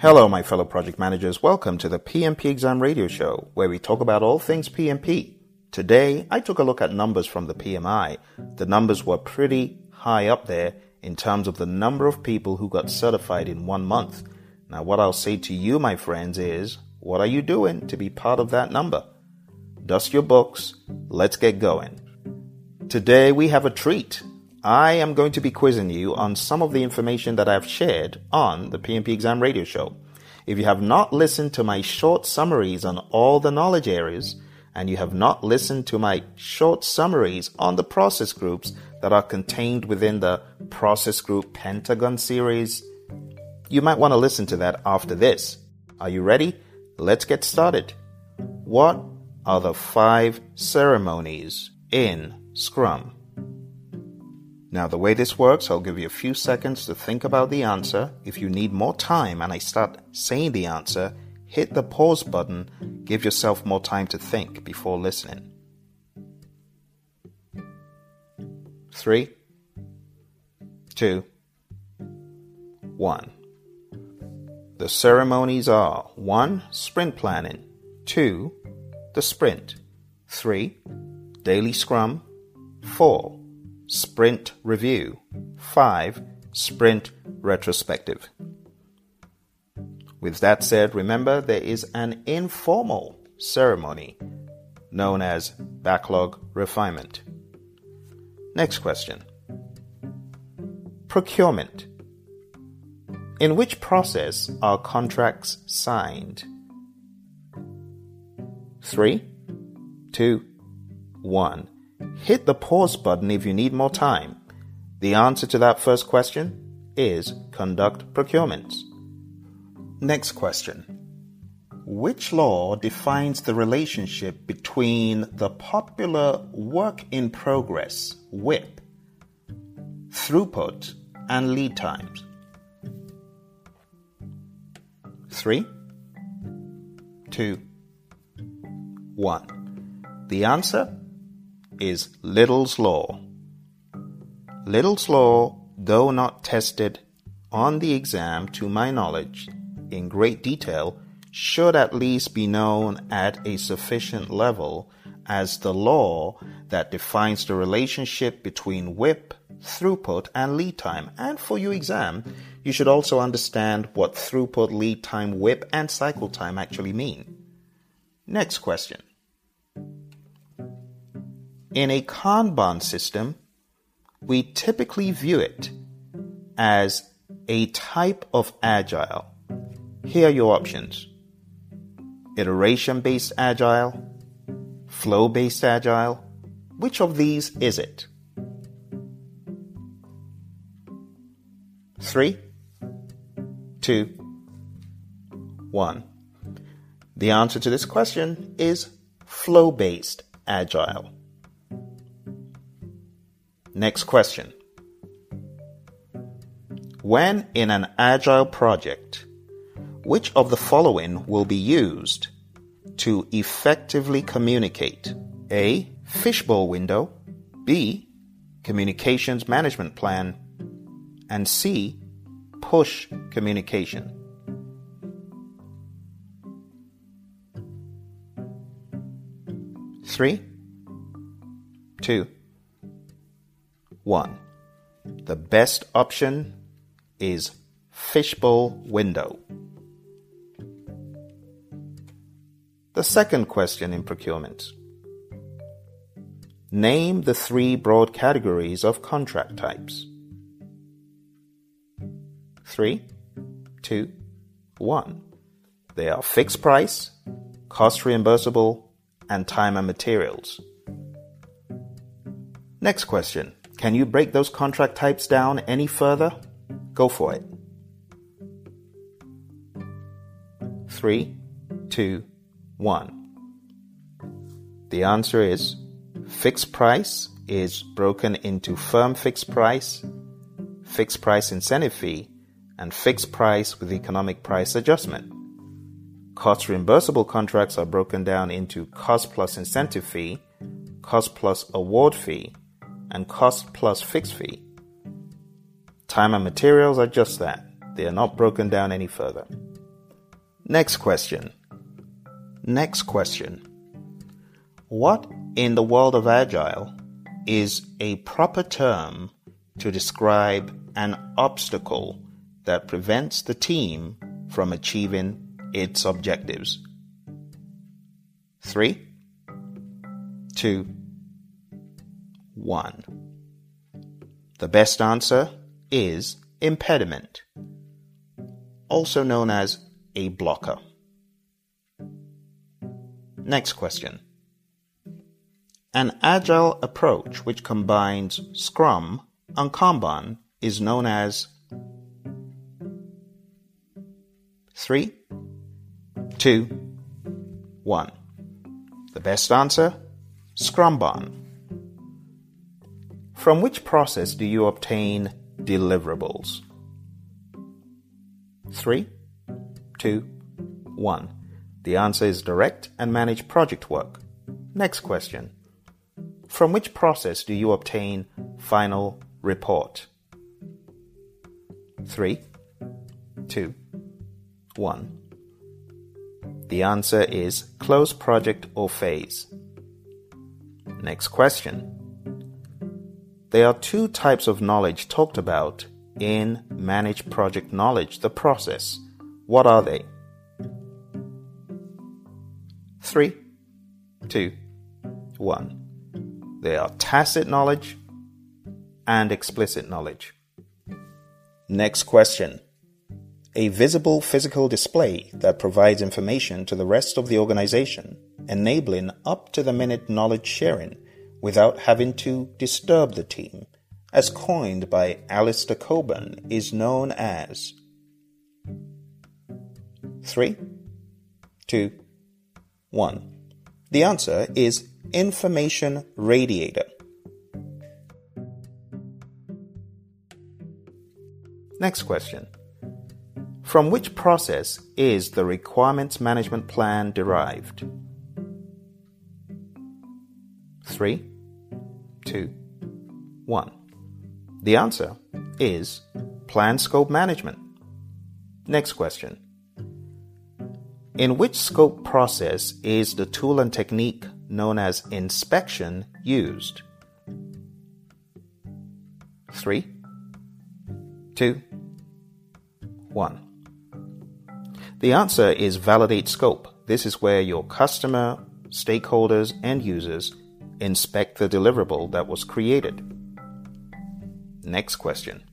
Hello, my fellow project managers. Welcome to the PMP Exam Radio Show, where we talk about all things PMP. Today, I took a look at numbers from the PMI. The numbers were pretty high up there in terms of the number of people who got certified in one month. Now, what I'll say to you, my friends, is what are you doing to be part of that number? Dust your books. Let's get going. Today, we have a treat. I am going to be quizzing you on some of the information that I've shared on the PMP Exam Radio Show. If you have not listened to my short summaries on all the knowledge areas, and you have not listened to my short summaries on the process groups that are contained within the Process Group Pentagon series, you might want to listen to that after this. Are you ready? Let's get started. What are the five ceremonies in Scrum? Now, the way this works, I'll give you a few seconds to think about the answer. If you need more time and I start saying the answer, hit the pause button. Give yourself more time to think before listening. Three, two, one. The ceremonies are 1. Sprint planning, 2. The sprint, 3. Daily scrum, 4 sprint review. 5. Sprint retrospective. With that said, remember there is an informal ceremony known as backlog refinement. Next question Procurement. In which process are contracts signed? Three, two, one. Hit the pause button if you need more time. The answer to that first question is conduct procurements. Next question. Which law defines the relationship between the popular work in progress, WIP, throughput, and lead times? Three, two, one. The answer is Little's Law. Little's Law, though not tested on the exam to my knowledge in great detail, should at least be known at a sufficient level as the law that defines the relationship between WIP, throughput, and lead time. And for your exam, you should also understand what throughput, lead time, WIP, and cycle time actually mean. Next question. In a Kanban system, we typically view it as a type of agile. Here are your options iteration based agile, flow based agile. Which of these is it? Three, two, one. The answer to this question is flow based agile. Next question. When in an agile project, which of the following will be used to effectively communicate? A. Fishbowl window. B. Communications management plan. And C. Push communication. Three, two, 1. The best option is fishbowl window. The second question in procurement. Name the three broad categories of contract types. Three, two, one. They are fixed price, cost reimbursable, and time and materials. Next question. Can you break those contract types down any further? Go for it. Three, two, one. The answer is fixed price is broken into firm fixed price, fixed price incentive fee, and fixed price with economic price adjustment. Cost reimbursable contracts are broken down into cost plus incentive fee, cost plus award fee, and cost plus fixed fee. Time and materials are just that. They are not broken down any further. Next question. Next question. What in the world of Agile is a proper term to describe an obstacle that prevents the team from achieving its objectives? Three, two, one. The best answer is impediment, also known as a blocker. Next question. An agile approach which combines Scrum and Kanban is known as 3, 2, 1. The best answer? Scrumban. From which process do you obtain deliverables? 3, 2, 1. The answer is direct and manage project work. Next question. From which process do you obtain final report? 3, 2, 1. The answer is close project or phase. Next question. There are two types of knowledge talked about in manage project knowledge, the process. What are they? Three, two, one. They are tacit knowledge and explicit knowledge. Next question. A visible physical display that provides information to the rest of the organization, enabling up to the minute knowledge sharing without having to disturb the team, as coined by Alistair Cockburn, is known as 3, 2, 1. The answer is information radiator. Next question. From which process is the requirements management plan derived? 3, 2, 1. The answer is plan scope management. Next question. In which scope process is the tool and technique known as inspection used? Three, two, one. The answer is validate scope. This is where your customer, stakeholders, and users inspect the deliverable that was created. Next question.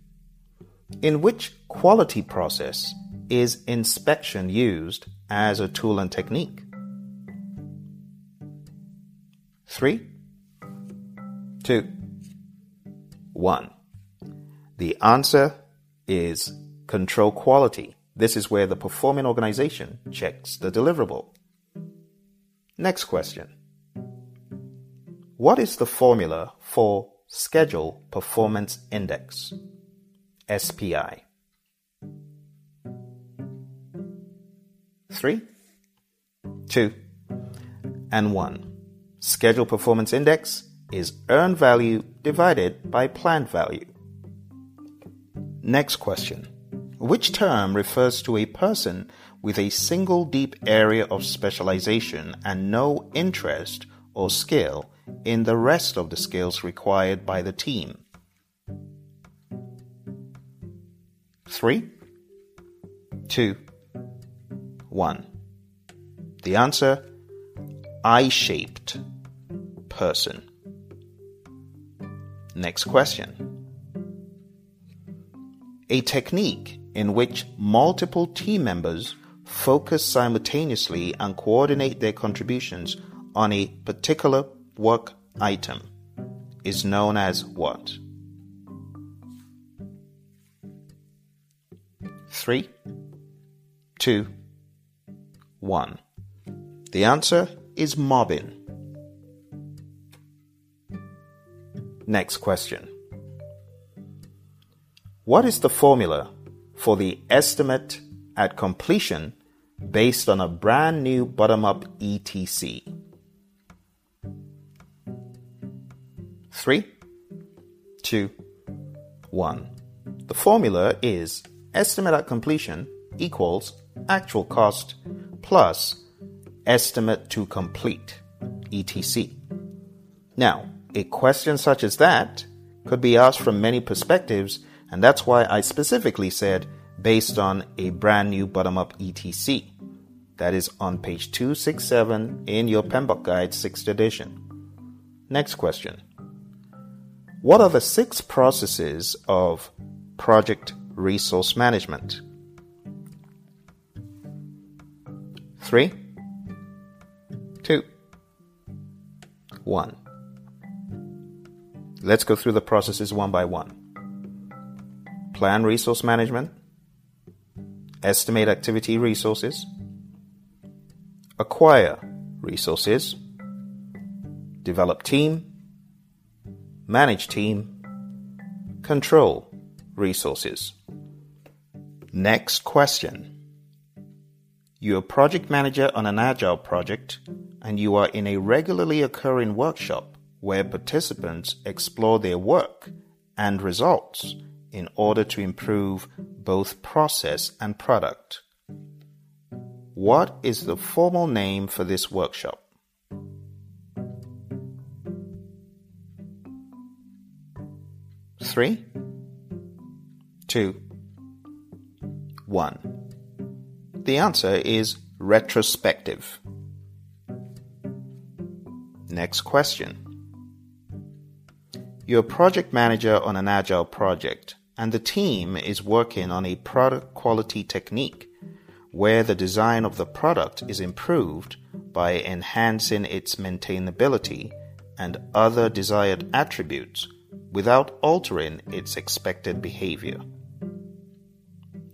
In which quality process is inspection used as a tool and technique? Three, two, one. The answer is control quality. This is where the performing organization checks the deliverable. Next question. What is the formula for Schedule Performance Index? SPI. Three, two, and one. Schedule Performance Index is earned value divided by planned value. Next question. Which term refers to a person with a single deep area of specialization and no interest or skill in the rest of the skills required by the team? 3, 2, 1. The answer I shaped person. Next question. A technique in which multiple team members focus simultaneously and coordinate their contributions on a particular work item is known as what? Three, two, one. The answer is mobbing. Next question. What is the formula for the estimate at completion based on a brand new bottom up ETC? Three, two, one. The formula is estimate at completion equals actual cost plus estimate to complete, ETC. Now, a question such as that could be asked from many perspectives, and that's why I specifically said based on a brand new bottom up ETC. That is on page 267 in your PMBOK Guide 6th edition. Next question. What are the six processes of project resource management? Three, two, one. Let's go through the processes one by one. Plan resource management, estimate activity resources, acquire resources, develop team, manage team, control resources. Next question. You're a project manager on an agile project and you are in a regularly occurring workshop where participants explore their work and results in order to improve both process and product. What is the formal name for this workshop? Three, two, one. The answer is retrospective. Next question. You're a project manager on an agile project, and the team is working on a product quality technique where the design of the product is improved by enhancing its maintainability and other desired attributes without altering its expected behavior.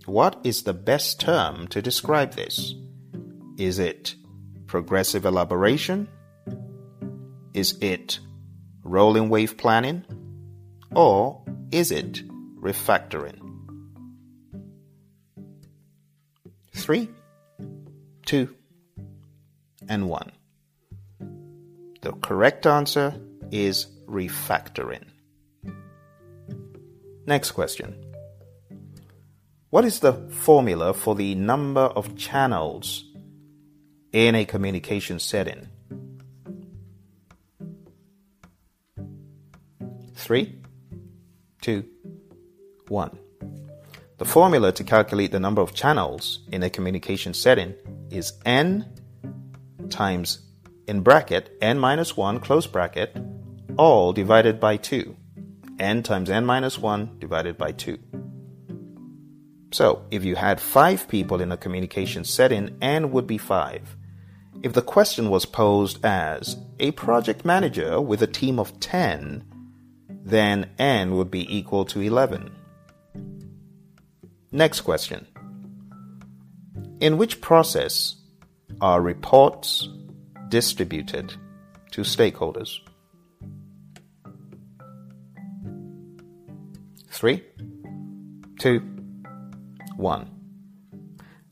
What is the best term to describe this? Is it progressive elaboration? Is it rolling wave planning? Or is it refactoring? Three, two, and one. The correct answer is refactoring. Next question. What is the formula for the number of channels in a communication setting? Three, two, one. The formula to calculate the number of channels in a communication setting is n times in bracket n minus 1 close bracket all divided by 2. N times n minus 1 divided by 2. So, if you had 5 people in a communication setting, n would be 5. If the question was posed as a project manager with a team of 10 then n would be equal to 11. Next question. In which process are reports distributed to stakeholders? Three, two, one.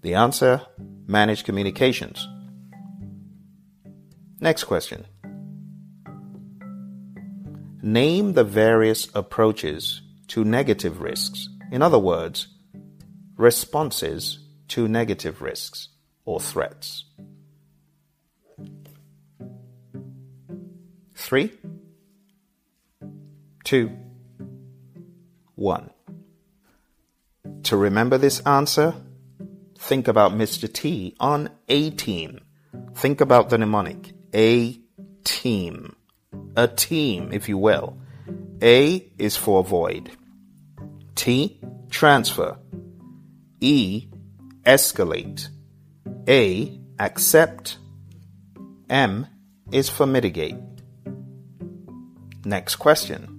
The answer manage communications. Next question. Name the various approaches to negative risks. In other words, responses to negative risks or threats. Three, two, one. To remember this answer, think about Mr. T on A team. Think about the mnemonic A team a team, if you will. A is for avoid. T, transfer. E, escalate. A, accept. M is for mitigate. Next question.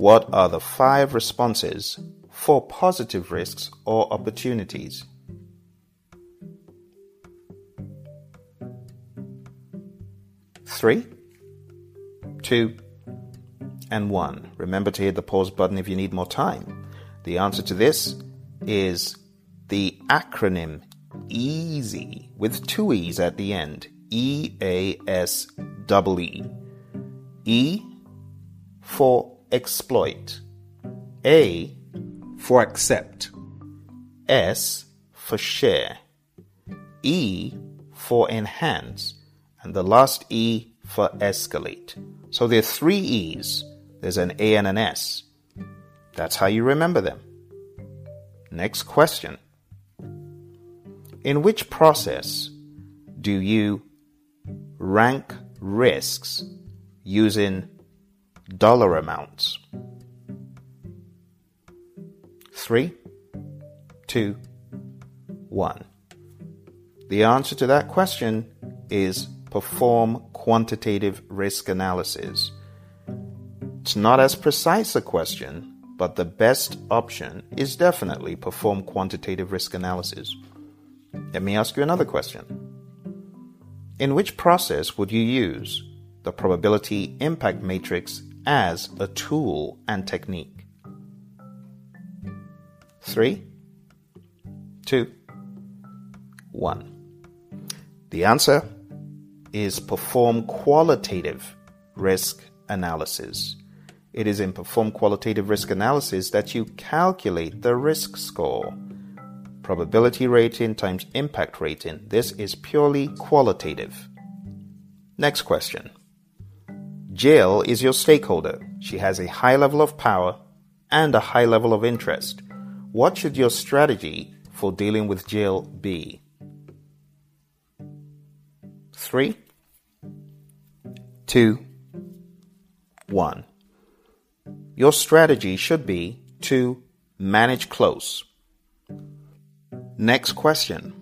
What are the five responses for positive risks or opportunities? three, two, and one. Remember to hit the pause button if you need more time. The answer to this is the acronym EASY with two E's at the end. E A S E E. E for exploit. A for accept. S for share, E for enhance, and the last E for escalate. So there are three E's. There's an A and an S. That's how you remember them. Next question. In which process do you rank risks using dollar amounts? Three, two, one. The answer to that question is perform quantitative risk analysis. It's not as precise a question, but the best option is definitely perform quantitative risk analysis. Let me ask you another question. In which process would you use the probability impact matrix as a tool and technique? Three, two, one. The answer is perform qualitative risk analysis. It is in perform qualitative risk analysis that you calculate the risk score. Probability rating times impact rating. This is purely qualitative. Next question. Jill is your stakeholder. She has a high level of power and a high level of interest. What should your strategy for dealing with Jill be? Three, two, one. Your strategy should be to manage close. Next question.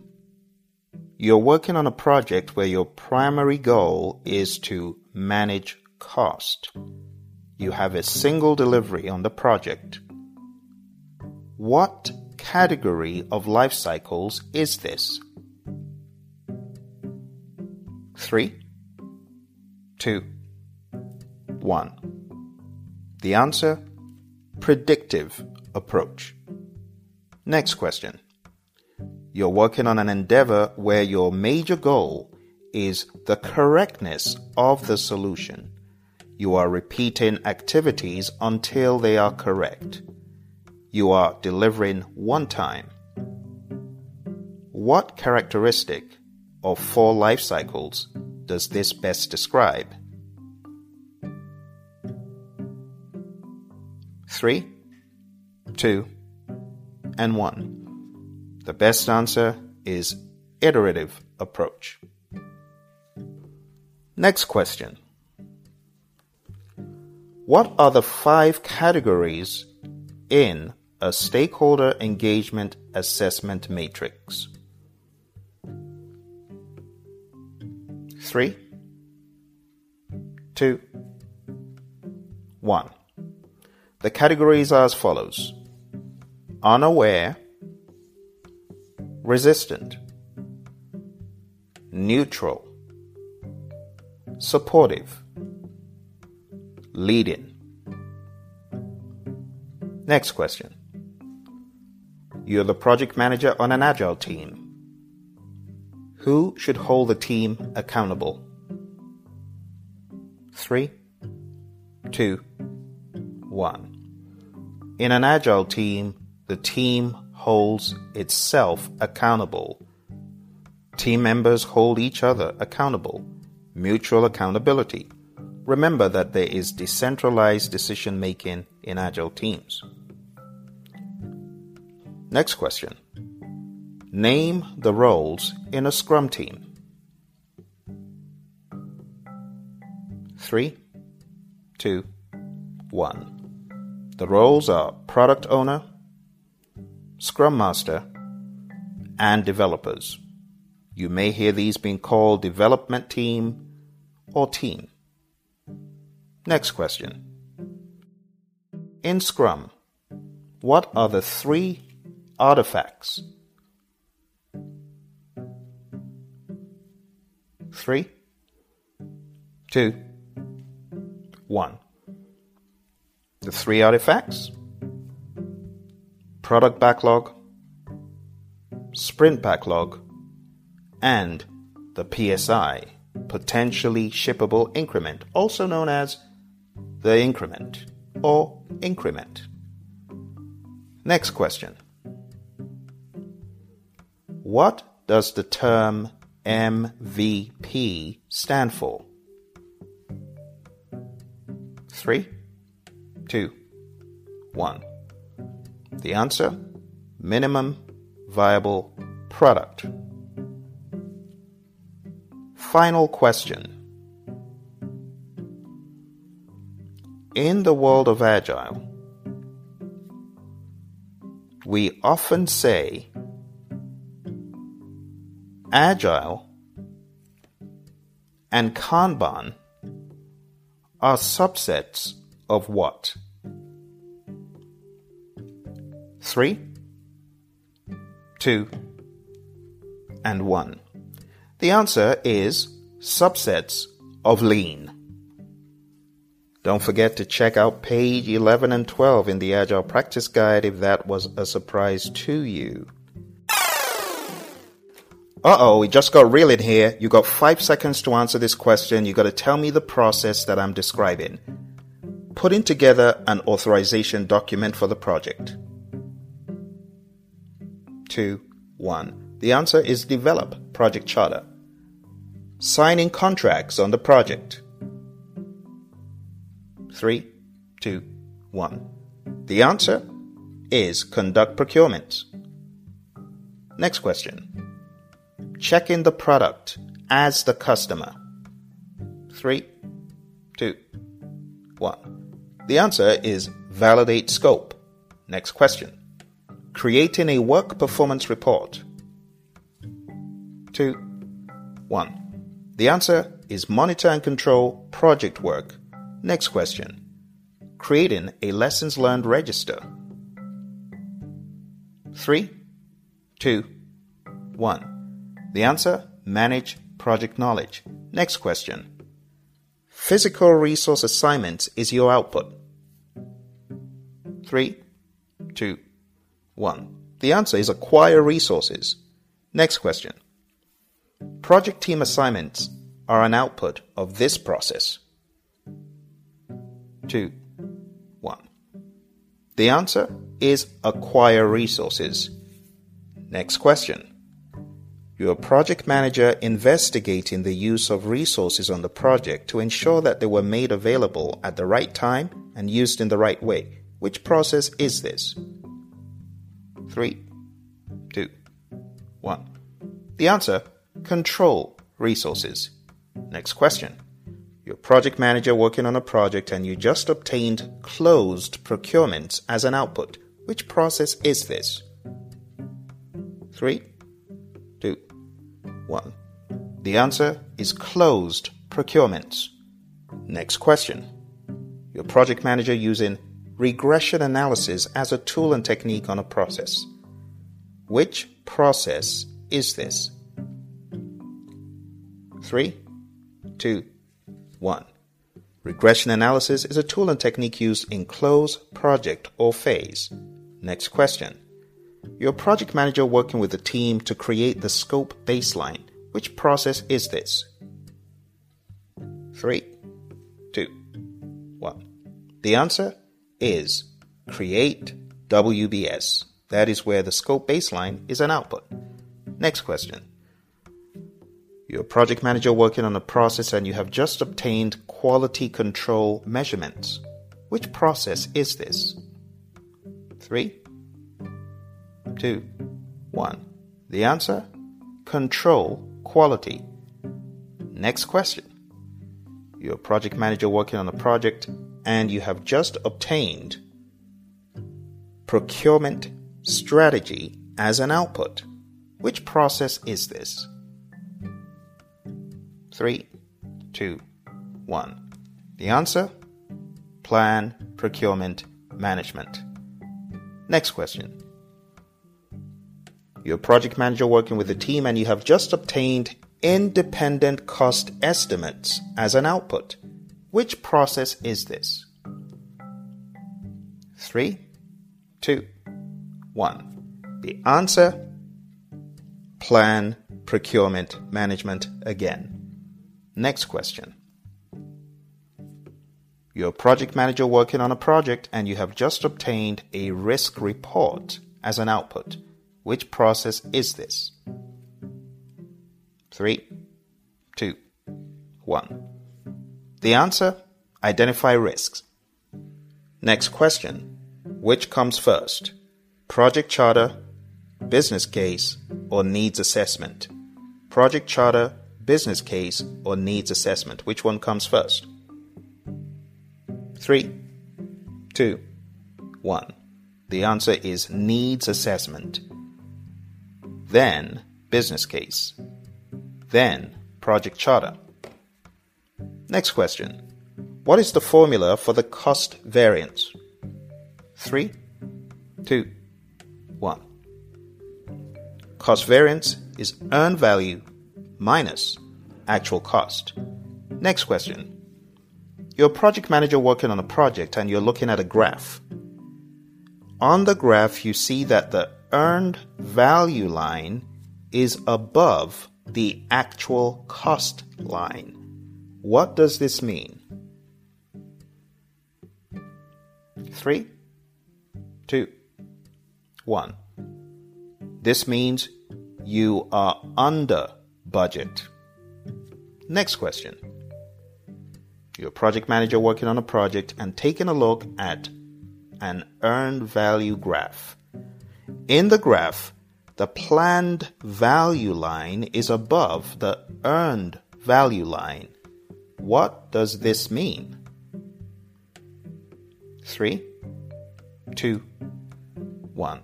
You're working on a project where your primary goal is to manage cost. You have a single delivery on the project. What category of life cycles is this? Three, two, one. The answer predictive approach. Next question. You're working on an endeavor where your major goal is the correctness of the solution. You are repeating activities until they are correct. You are delivering one time. What characteristic of four life cycles does this best describe? Three, two, and one. The best answer is iterative approach. Next question. What are the five categories in a stakeholder engagement assessment matrix? Three, two, one. The categories are as follows. Unaware, resistant, neutral, supportive, leading. Next question. You're the project manager on an agile team. Who should hold the team accountable? Three, two, one. In an agile team, the team holds itself accountable. Team members hold each other accountable. Mutual accountability. Remember that there is decentralized decision making in agile teams. Next question. Name the roles in a Scrum team. Three, two, one. The roles are product owner, Scrum Master, and developers. You may hear these being called development team or team. Next question. In Scrum, what are the three artifacts Three, two, one. The three artifacts product backlog, sprint backlog, and the PSI, potentially shippable increment, also known as the increment or increment. Next question. What does the term MVP stand for? Three, two, one. The answer minimum viable product. Final question. In the world of Agile, we often say Agile and Kanban are subsets of what? Three, two, and one. The answer is subsets of lean. Don't forget to check out page 11 and 12 in the Agile Practice Guide if that was a surprise to you. Uh oh, we just got real in here. You got five seconds to answer this question. You got to tell me the process that I'm describing. Putting together an authorization document for the project. Two, one. The answer is develop project charter. Signing contracts on the project. Three, two, one. The answer is conduct procurement. Next question. Check in the product as the customer. Three, two, one. The answer is validate scope. Next question. Creating a work performance report. Two, one. The answer is monitor and control project work Next question. Creating a lessons learned register. Three, two, one. The answer manage project knowledge. Next question. Physical resource assignments is your output. Three, two, one. The answer is acquire resources. Next question. Project team assignments are an output of this process two, one. The answer is acquire resources. Next question. You're project manager investigating the use of resources on the project to ensure that they were made available at the right time and used in the right way. Which process is this? Three, two, one. The answer control resources. Next question. You're a project manager working on a project and you just obtained closed procurement as an output. Which process is this? Three, two, one. The answer is closed procurement. Next question. Your project manager using regression analysis as a tool and technique on a process. Which process is this? Three, two, 1. Regression analysis is a tool and technique used in close, project, or phase. Next question. You're a project manager working with a team to create the scope baseline. Which process is this? 3, 2, 1. The answer is create WBS. That is where the scope baseline is an output. Next question. You're a project manager working on a process and you have just obtained quality control measurements. Which process is this? Three, two, one. The answer? Control quality. Next question. You're a project manager working on a project and you have just obtained procurement strategy as an output. Which process is this? Three, two, one. The answer? Plan, procurement, management. Next question. You're a project manager working with a team and you have just obtained independent cost estimates as an output. Which process is this? Three, two, one. The answer? Plan, procurement, management again. Next question. You're a project manager working on a project and you have just obtained a risk report as an output. Which process is this? Three, two, one. The answer identify risks. Next question Which comes first? Project charter, business case, or needs assessment? Project charter, business case, or needs assessment? Which one comes first? Three, two, one. The answer is needs assessment. Then business case. Then project charter. Next question. What is the formula for the cost variance? Three, two, one. Cost variance is earned value minus actual cost. Next question. You're a project manager working on a project and you're looking at a graph. On the graph, you see that the earned value line is above the actual cost line. What does this mean? Three, two, one. This means you are under budget. Next question. You're a project manager working on a project and taking a look at an earned value graph. In the graph, the planned value line is above the earned value line. What does this mean? Three, two, one.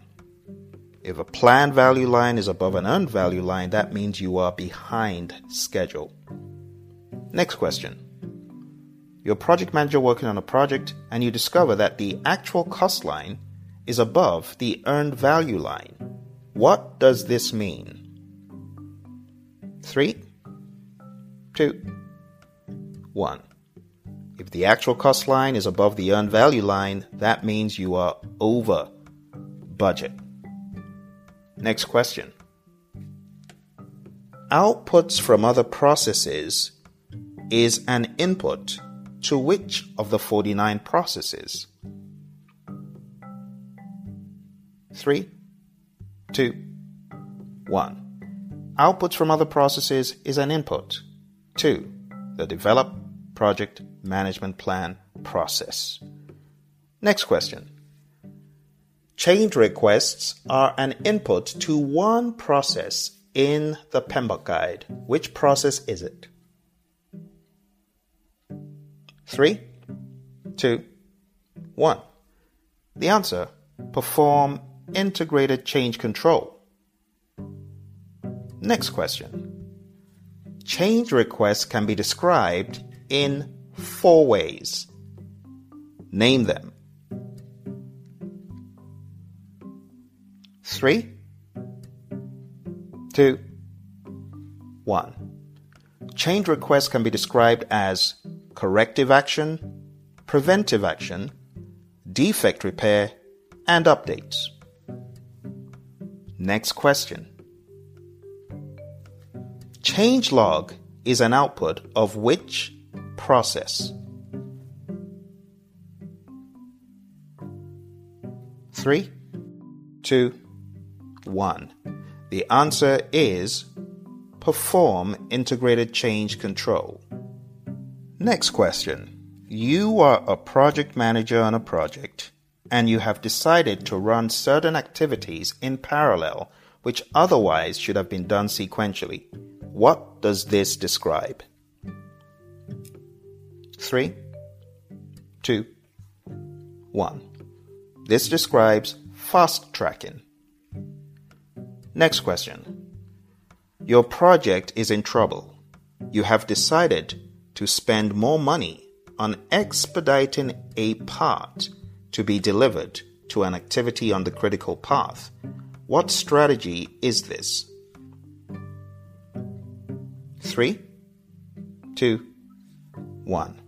If a planned value line is above an earned value line, that means you are behind schedule. Next question. You're a project manager working on a project and you discover that the actual cost line is above the earned value line. What does this mean? Three, two, one. If the actual cost line is above the earned value line, that means you are over budget. Next question. Outputs from other processes is an input to which of the 49 processes? Three, two, one. Outputs from other processes is an input to the develop project management plan process. Next question. Change requests are an input to one process in the PMBOK guide. Which process is it? Three, two, one. The answer perform integrated change control. Next question. Change requests can be described in four ways. Name them. Three, two, one. Change requests can be described as corrective action, preventive action, defect repair, and updates. Next question. Change log is an output of which process? Three, two, one. The answer is perform integrated change control. Next question. You are a project manager on a project and you have decided to run certain activities in parallel which otherwise should have been done sequentially. What does this describe? Three, two, one. This describes fast tracking. Next question. Your project is in trouble. You have decided to spend more money on expediting a part to be delivered to an activity on the critical path. What strategy is this? Three, two, one.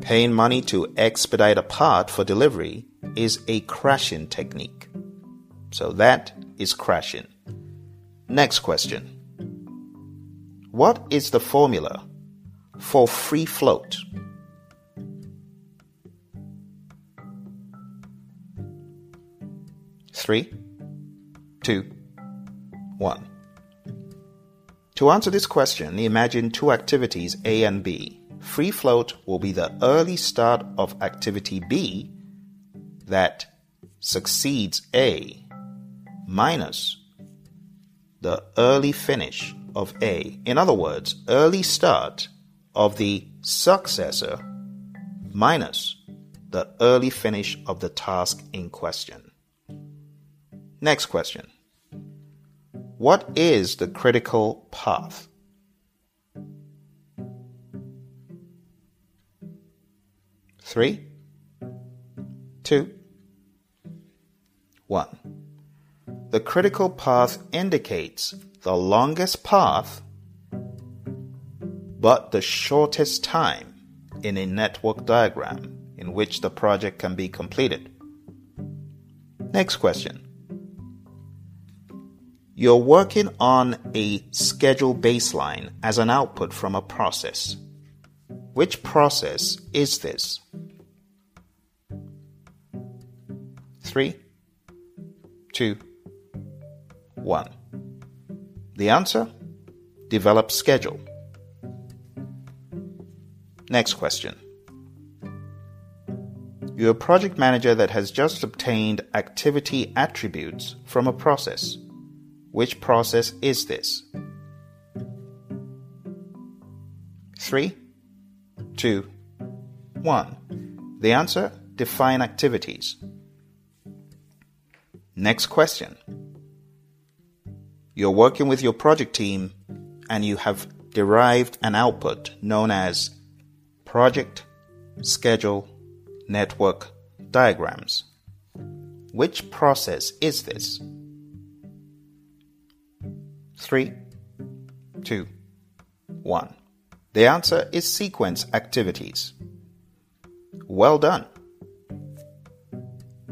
Paying money to expedite a part for delivery is a crashing technique. So that is crashing. Next question. What is the formula for free float? Three, two, one. To answer this question, imagine two activities A and B. Free float will be the early start of activity B that succeeds A minus the early finish of A. In other words, early start of the successor minus the early finish of the task in question. Next question. What is the critical path? Three, two, one. The critical path indicates the longest path but the shortest time in a network diagram in which the project can be completed. Next question. You're working on a schedule baseline as an output from a process. Which process is this? Three, two, one. The answer? Develop schedule. Next question. You're a project manager that has just obtained activity attributes from a process. Which process is this? Three, two, one. The answer define activities. Next question. You're working with your project team and you have derived an output known as project, schedule, network diagrams. Which process is this? Three, two, one. The answer is sequence activities. Well done.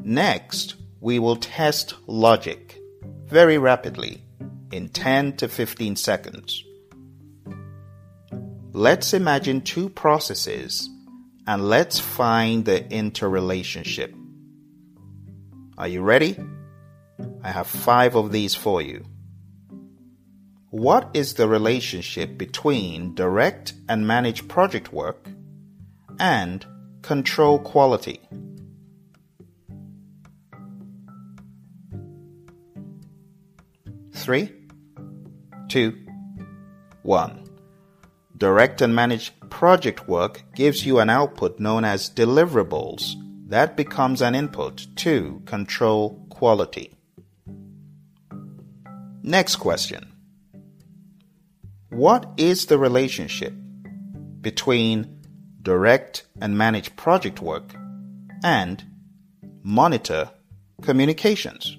Next, we will test logic very rapidly in 10 to 15 seconds. Let's imagine two processes and let's find the interrelationship. Are you ready? I have five of these for you. What is the relationship between direct and manage project work and control quality? Three, two, one. Direct and manage project work gives you an output known as deliverables that becomes an input to control quality. Next question. What is the relationship between direct and manage project work and monitor communications?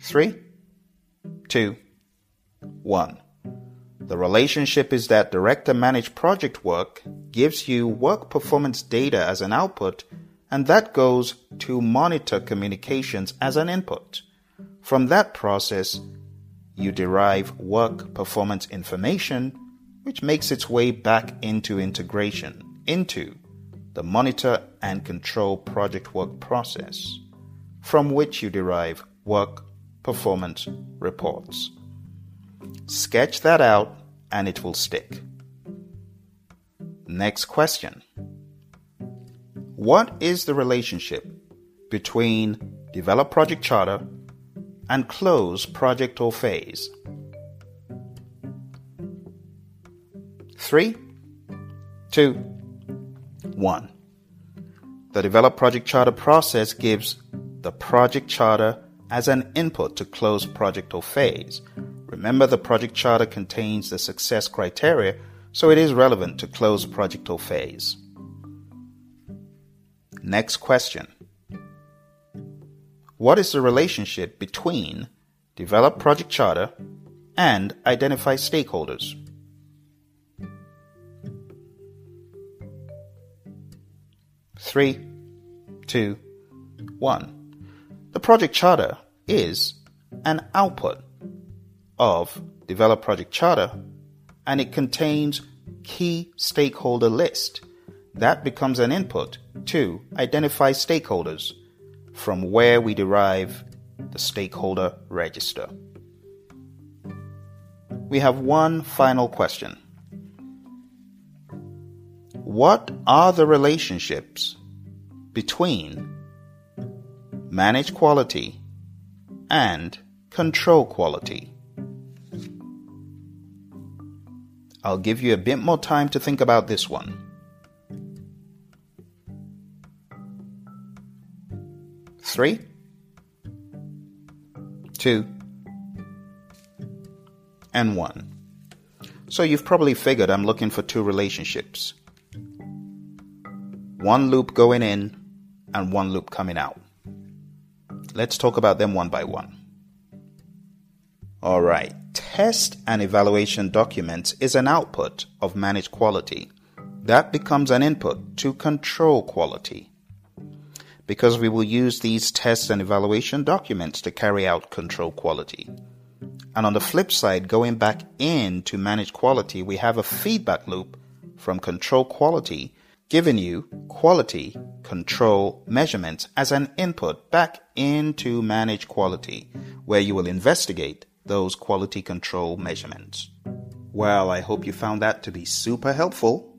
Three, two, one. The relationship is that director and manage project work gives you work performance data as an output, and that goes to monitor communications as an input. From that process, you derive work performance information, which makes its way back into integration, into the monitor and control project work process, from which you derive work performance reports. Sketch that out and it will stick. Next question. What is the relationship between develop project charter and close project or phase? Three, two, one. The develop project charter process gives the project charter as an input to close project or phase. Remember the project charter contains the success criteria, so it is relevant to close project or phase. Next question. What is the relationship between develop project charter and identify stakeholders? Three, two, one. The project charter is an output of Develop Project Charter and it contains key stakeholder list. That becomes an input to identify stakeholders from where we derive the stakeholder register. We have one final question. What are the relationships between manage quality and control quality? I'll give you a bit more time to think about this one. Three, two, and one. So you've probably figured I'm looking for two relationships. One loop going in and one loop coming out. Let's talk about them one by one. All right. Test and evaluation documents is an output of managed quality. That becomes an input to control quality. Because we will use these test and evaluation documents to carry out control quality. And on the flip side, going back in to manage quality, we have a feedback loop from control quality giving you quality control measurements as an input back into manage quality, where you will investigate those quality control measurements. Well, I hope you found that to be super helpful.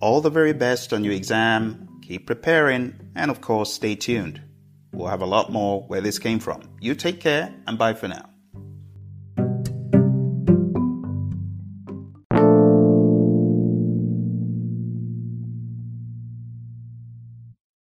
All the very best on your exam. Keep preparing, and of course, stay tuned. We'll have a lot more where this came from. You take care, and bye for now.